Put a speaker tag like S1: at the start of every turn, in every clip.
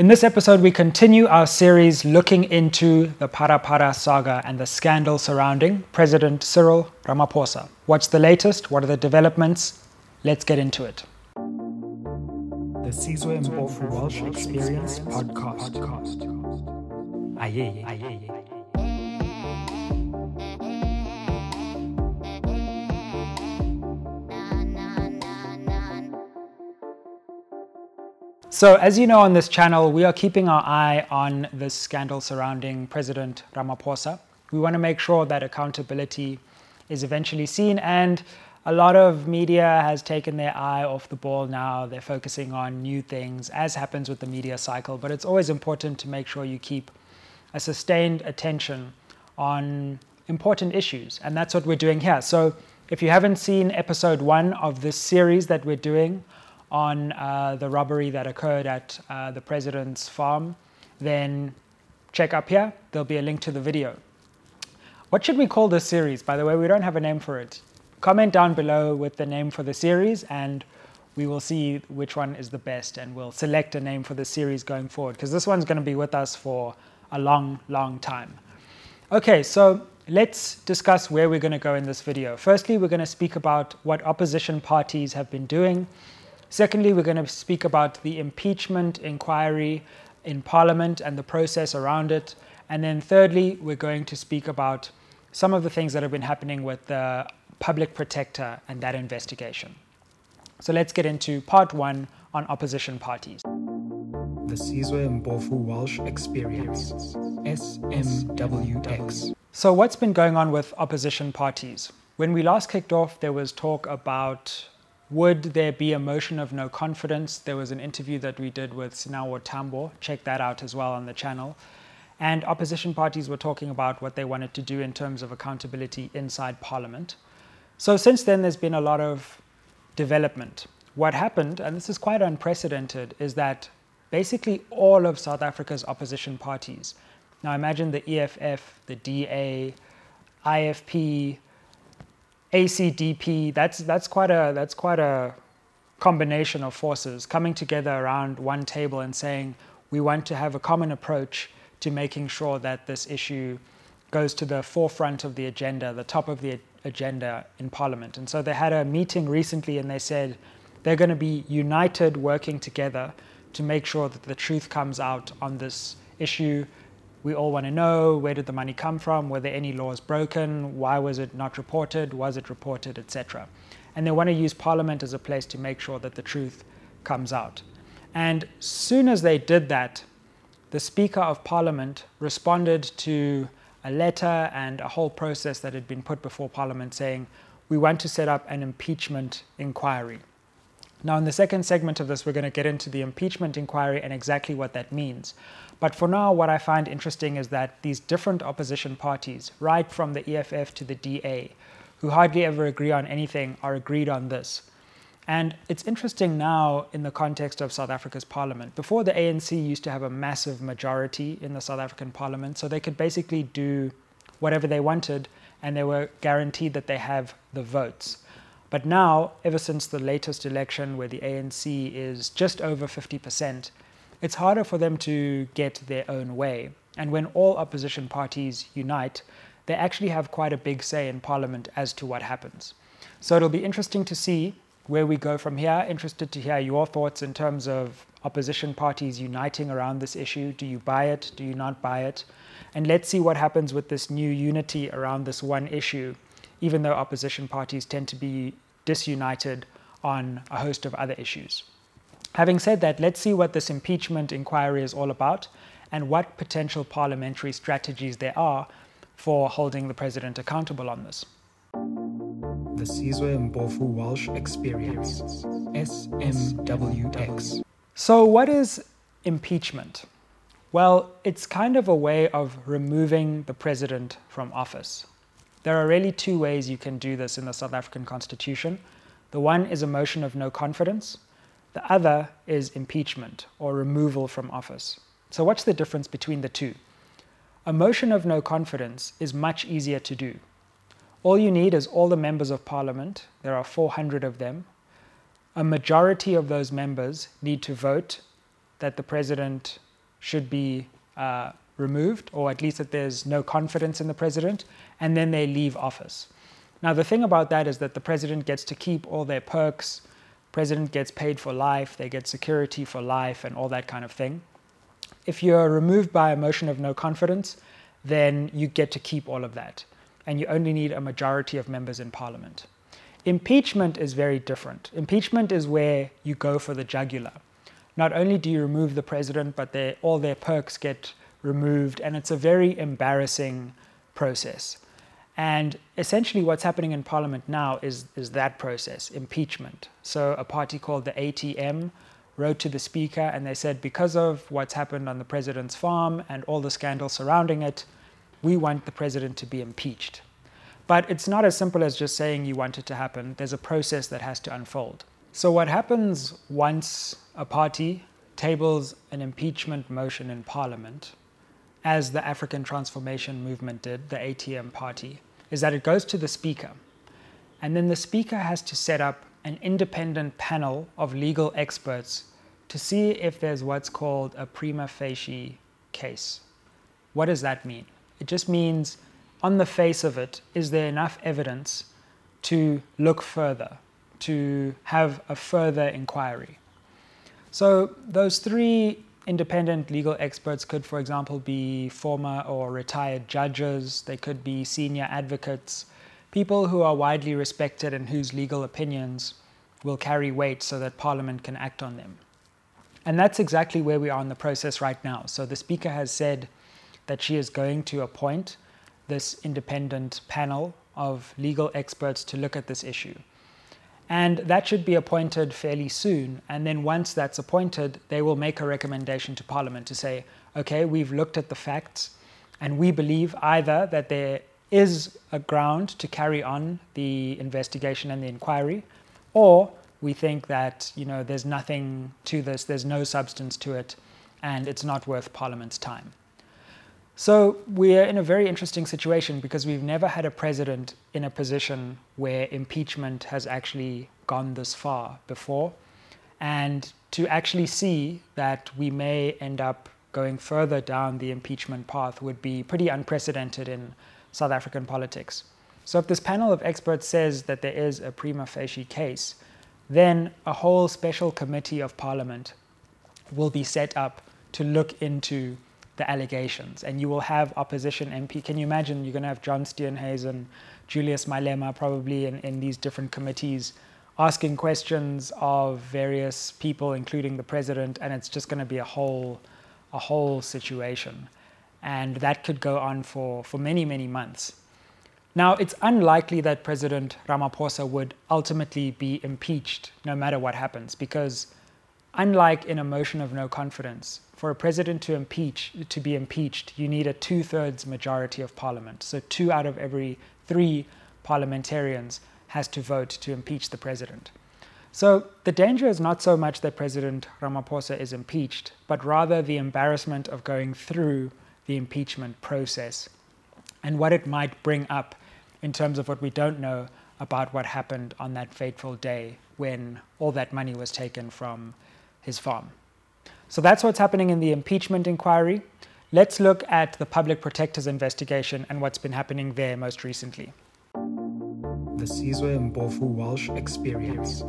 S1: In this episode, we continue our series looking into the Phala-Phala saga and the scandal surrounding President Cyril Ramaphosa. What's the latest? What are the developments? Let's get into it. The Sizwe Mpofu Walsh Experience Podcast. Aye, aye, aye. So, as you know on this channel, we are keeping our eye on this scandal surrounding President Ramaphosa. We want to make sure that accountability is eventually seen, and a lot of media has taken their eye off the ball now. They're focusing on new things, as happens with the media cycle, but it's always important to make sure you keep a sustained attention on important issues, and that's what we're doing here. So, if you haven't seen episode one of this series that we're doing, on uh, the robbery that occurred at uh, the president's farm, then check up here. There'll be a link to the video. What should we call this series? By the way, we don't have a name for it. Comment down below with the name for the series, and we will see which one is the best, and we'll select a name for the series going forward, because this one's going to be with us for a long, long time. Okay, so let's discuss where we're going to go in this video. Firstly, we're going to speak about what opposition parties have been doing Secondly, we're going to speak about the impeachment inquiry in Parliament and the process around it. And then thirdly, we're going to speak about some of the things that have been happening with the public protector and that investigation. So let's get into part one on opposition parties. The Sizwe Mpofu Walsh Experience, SMWX. So, what's been going on with opposition parties? When we last kicked off, there was talk about would there be a motion of no confidence? There was an interview that we did with Sinawo Thambo. Check that out as well on the channel. And opposition parties were talking about what they wanted to do in terms of accountability inside Parliament. So since then, there's been a lot of development. What happened, and this is quite unprecedented, is that basically all of South Africa's opposition parties, now imagine the EFF, the DA, IFP, ACDP, that's, that's, quite a, that's quite a combination of forces coming together around one table and saying, we want to have a common approach to making sure that this issue goes to the forefront of the agenda, the top of the agenda in Parliament. And so they had a meeting recently and they said they're going to be united working together to make sure that the truth comes out on this issue we all want to know where did the money come from? Were there any laws broken? Why was it not reported? Was it reported, etc. And they want to use Parliament as a place to make sure that the truth comes out. And soon as they did that, the Speaker of Parliament responded to a letter and a whole process that had been put before Parliament saying, we want to set up an impeachment inquiry. Now, in the second segment of this, we're going to get into the impeachment inquiry and exactly what that means. But for now, what I find interesting is that these different opposition parties, right from the EFF to the DA, who hardly ever agree on anything, are agreed on this. And it's interesting now in the context of South Africa's parliament. Before, the ANC used to have a massive majority in the South African parliament, so they could basically do whatever they wanted and they were guaranteed that they have the votes. But now, ever since the latest election where the ANC is just over 50%, it's harder for them to get their own way. And when all opposition parties unite, they actually have quite a big say in parliament as to what happens. So it'll be interesting to see where we go from here. Interested to hear your thoughts in terms of opposition parties uniting around this issue. Do you buy it? Do you not buy it? And let's see what happens with this new unity around this one issue even though opposition parties tend to be disunited on a host of other issues. Having said that, let's see what this impeachment inquiry is all about and what potential parliamentary strategies there are for holding the president accountable on this. The Sizwe Mpofu Walsh Experience, SMWX. So, what is impeachment? Well, it's kind of a way of removing the president from office. There are really two ways you can do this in the South African Constitution. The one is a motion of no confidence, the other is impeachment or removal from office. So, what's the difference between the two? A motion of no confidence is much easier to do. All you need is all the members of parliament, there are 400 of them. A majority of those members need to vote that the president should be uh, removed, or at least that there's no confidence in the president, and then they leave office. Now, the thing about that is that the president gets to keep all their perks. President gets paid for life, they get security for life, and all that kind of thing. If you're removed by a motion of no confidence, then you get to keep all of that, and you only need a majority of members in parliament. Impeachment is very different. Impeachment is where you go for the jugular. Not only do you remove the president, but all their perks get removed, and it's a very embarrassing process. And essentially, what's happening in Parliament now is, is that process impeachment. So, a party called the ATM wrote to the Speaker and they said, because of what's happened on the President's farm and all the scandal surrounding it, we want the President to be impeached. But it's not as simple as just saying you want it to happen, there's a process that has to unfold. So, what happens once a party tables an impeachment motion in Parliament as the African Transformation Movement did, the ATM party, is that it goes to the Speaker. And then the Speaker has to set up an independent panel of legal experts to see if there's what's called a prima facie case. What does that mean? It just means, on the face of it, is there enough evidence to look further, to have a further inquiry? So, those three independent legal experts could, for example, be former or retired judges, they could be senior advocates, people who are widely respected and whose legal opinions will carry weight so that Parliament can act on them. And that's exactly where we are in the process right now. So the Speaker has said that she is going to appoint this independent panel of legal experts to look at this issue. And that should be appointed fairly soon. And then once that's appointed, they will make a recommendation to Parliament to say, okay, we've looked at the facts and we believe either that there is a ground to carry on the investigation and the inquiry, or we think that you know there's nothing to this, there's no substance to it, and it's not worth Parliament's time. So we're in a very interesting situation because we've never had a president in a position where impeachment has actually gone this far before. And to actually see that we may end up going further down the impeachment path would be pretty unprecedented in South African politics. So if this panel of experts says that there is a prima facie case, then a whole special committee of parliament will be set up to look into the allegations, and you will have opposition MP. Can you imagine? You're going to have John Steenhuisen, Julius Malema, probably in, in these different committees, asking questions of various people, including the president, and it's just going to be a whole, a whole situation, and that could go on for for many many months. Now, it's unlikely that President Ramaphosa would ultimately be impeached no matter what happens, because unlike in a motion of no confidence, for a president to impeach to be impeached, you need a two-thirds majority of parliament. So two out of every three parliamentarians has to vote to impeach the president. So the danger is not so much that President Ramaphosa is impeached, but rather the embarrassment of going through the impeachment process and what it might bring up in terms of what we don't know about what happened on that fateful day when all that money was taken from his farm. So that's what's happening in the impeachment inquiry. Let's look at the public protector's investigation and what's been happening there most recently.
S2: The Sizwe Mpofu Walsh Experience,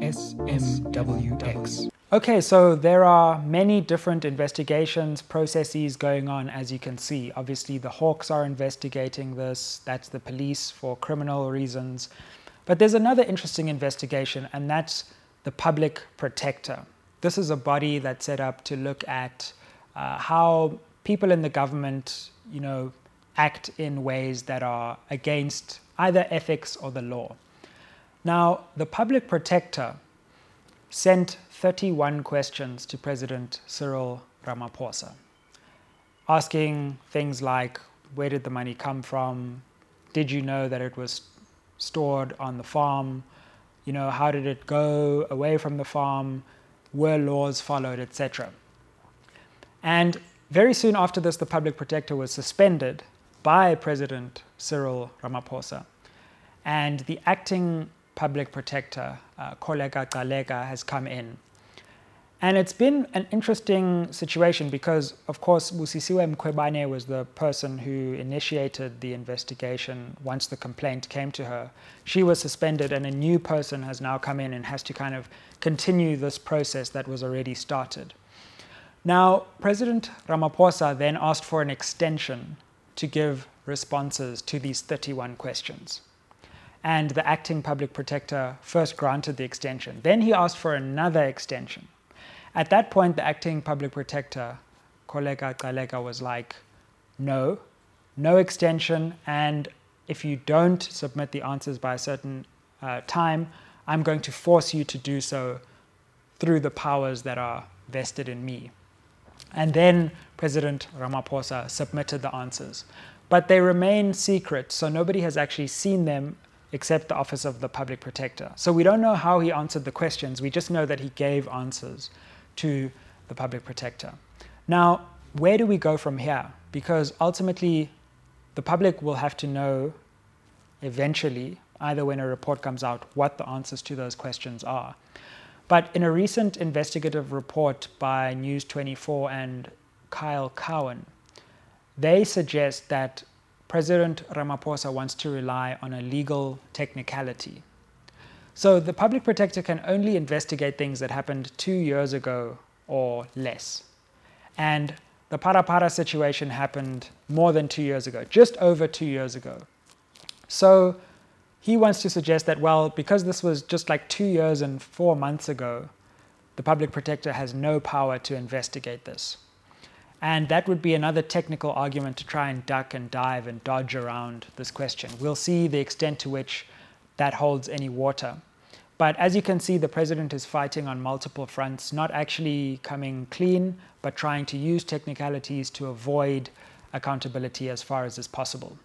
S2: SMWX.
S1: Okay, so there are many different investigations, processes going on, as you can see. Obviously, the Hawks are investigating this, that's the police for criminal reasons. But there's another interesting investigation, and that's the public protector. This is a body that's set up to look at uh, how people in the government, you know, act in ways that are against either ethics or the law. Now, the public protector sent 31 questions to President Cyril Ramaphosa, asking things like where did the money come from? Did you know that it was stored on the farm? You know, how did it go away from the farm? Were laws followed, etc. And very soon after this, the public protector was suspended by President Cyril Ramaphosa. And the acting public protector, uh, Kholeka Gcaleka, has come in. And it's been an interesting situation because, of course, Busisiwe Mkhwebane was the person who initiated the investigation once the complaint came to her. She was suspended, and a new person has now come in and has to kind of continue this process that was already started. Now, President Ramaphosa then asked for an extension to give responses to these 31 questions. And the acting public protector first granted the extension. Then he asked for another extension. At that point, the acting public protector, Kholeka Gcaleka, was like, no, no extension. And if you don't submit the answers by a certain uh, time, I'm going to force you to do so through the powers that are vested in me. And then President Ramaphosa submitted the answers. But they remain secret, so nobody has actually seen them except the Office of the Public Protector. So we don't know how he answered the questions, we just know that he gave answers to the Public Protector. Now, where do we go from here? Because ultimately, the public will have to know eventually, either when a report comes out, what the answers to those questions are. But in a recent investigative report by News 24 and Kyle Cowan, they suggest that President Ramaphosa wants to rely on a legal technicality. So the public protector can only investigate things that happened two years ago or less. And the Phala-Phala situation happened more than two years ago, just over two years ago. So he wants to suggest that, well, because this was just like two years and four months ago, the public protector has no power to investigate this. And that would be another technical argument to try and duck and dive and dodge around this question. We'll see the extent to which that holds any water. But as you can see, the president is fighting on multiple fronts, not actually coming clean, but trying to use technicalities to avoid accountability as far as is possible.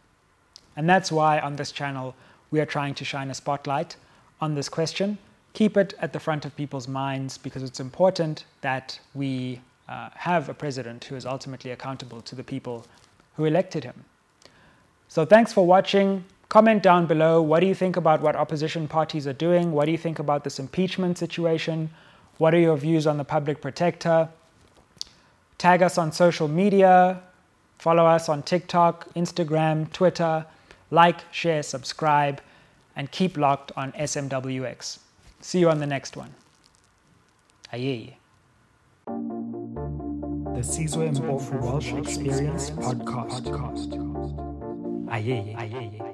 S1: And that's why on this channel, we are trying to shine a spotlight on this question, keep it at the front of people's minds because it's important that we uh, have a president who is ultimately accountable to the people who elected him. So thanks for watching. Comment down below. What do you think about what opposition parties are doing? What do you think about this impeachment situation? What are your views on the public protector? Tag us on social media. Follow us on TikTok, Instagram, Twitter. Like, share, subscribe, and keep locked on SMWX. See you on the next one. Aye.
S2: The Sizwe Mpofu Walsh Experience Podcast.
S1: Aye. Aye.